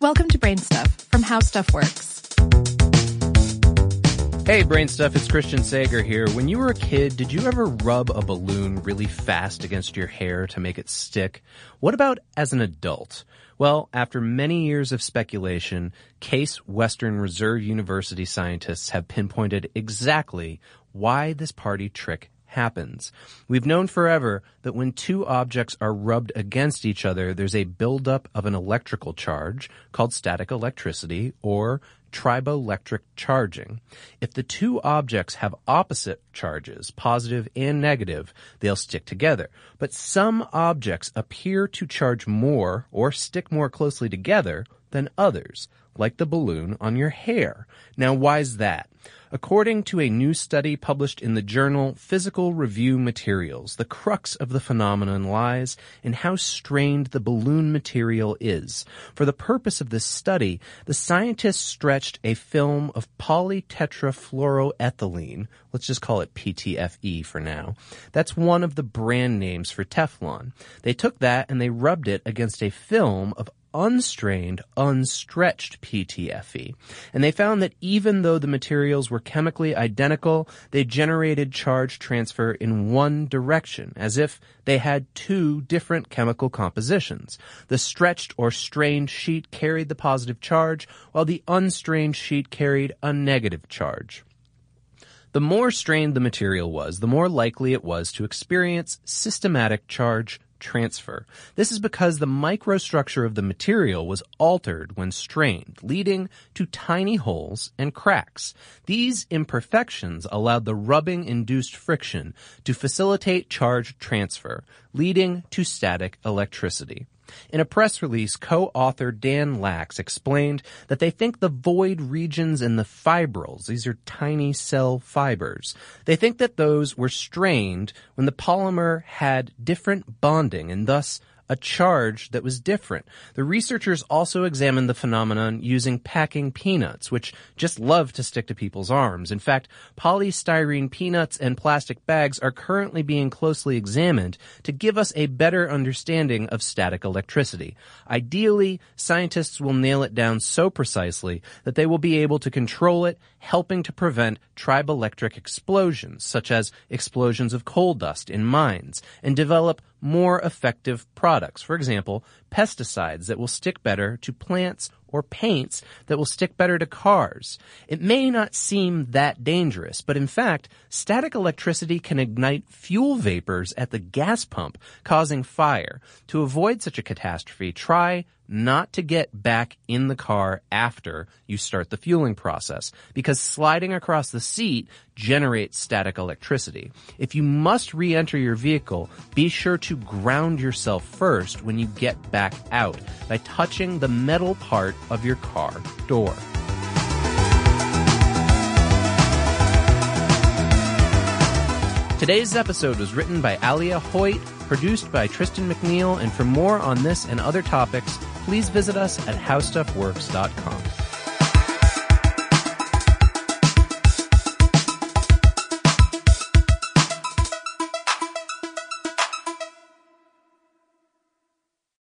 Welcome to BrainStuff from How Stuff Works. Hey, BrainStuff, it's Christian Sager here. When you were a kid, did you ever rub a balloon really fast against your hair to make it stick? What about as an adult? Well, after many years of speculation, Case Western Reserve University scientists have pinpointed exactly why this party trick happens. We've known forever that when two objects are rubbed against each other, there's a buildup of an electrical charge called static electricity or triboelectric charging. If the two objects have opposite charges, positive and negative, they'll stick together. But some objects appear to charge more or stick more closely together than others, like the balloon on your hair. Now, why's that? According to a new study published in the journal Physical Review Materials, the crux of the phenomenon lies in how strained the balloon material is. For the purpose of this study, the scientists stretched a film of polytetrafluoroethylene, let's just call it PTFE for now. That's one of the brand names for Teflon. They took that and they rubbed it against a film of unstrained, unstretched PTFE. And they found that even though the materials were chemically identical, they generated charge transfer in one direction, as if they had two different chemical compositions. The stretched or strained sheet carried the positive charge, while the unstrained sheet carried a negative charge. The more strained the material was, the more likely it was to experience systematic charge transfer. This is because the microstructure of the material was altered when strained, leading to tiny holes and cracks. These imperfections allowed the rubbing induced friction to facilitate charge transfer, leading to static electricity. In a press release, co-author Dan Lacks explained that they think the void regions in the fibrils, these are tiny cell fibers, they think that those were strained when the polymer had different bonding and thus a charge that was different. The researchers also examined the phenomenon using packing peanuts, which just love to stick to people's arms. In fact, polystyrene peanuts and plastic bags are currently being closely examined to give us a better understanding of static electricity. Ideally, scientists will nail it down so precisely that they will be able to control it, helping to prevent triboelectric explosions, such as explosions of coal dust in mines, and develop more effective products. For example, pesticides that will stick better to plants or paints that will stick better to cars. It may not seem that dangerous, but in fact, static electricity can ignite fuel vapors at the gas pump, causing fire. To avoid such a catastrophe, try not to get back in the car after you start the fueling process because sliding across the seat generates static electricity. If you must re-enter your vehicle, be sure to ground yourself first when you get back out by touching the metal part of your car door. Today's episode was written by Alia Hoyt, produced by Tristan McNeil, and for more on this and other topics, please visit us at howstuffworks.com.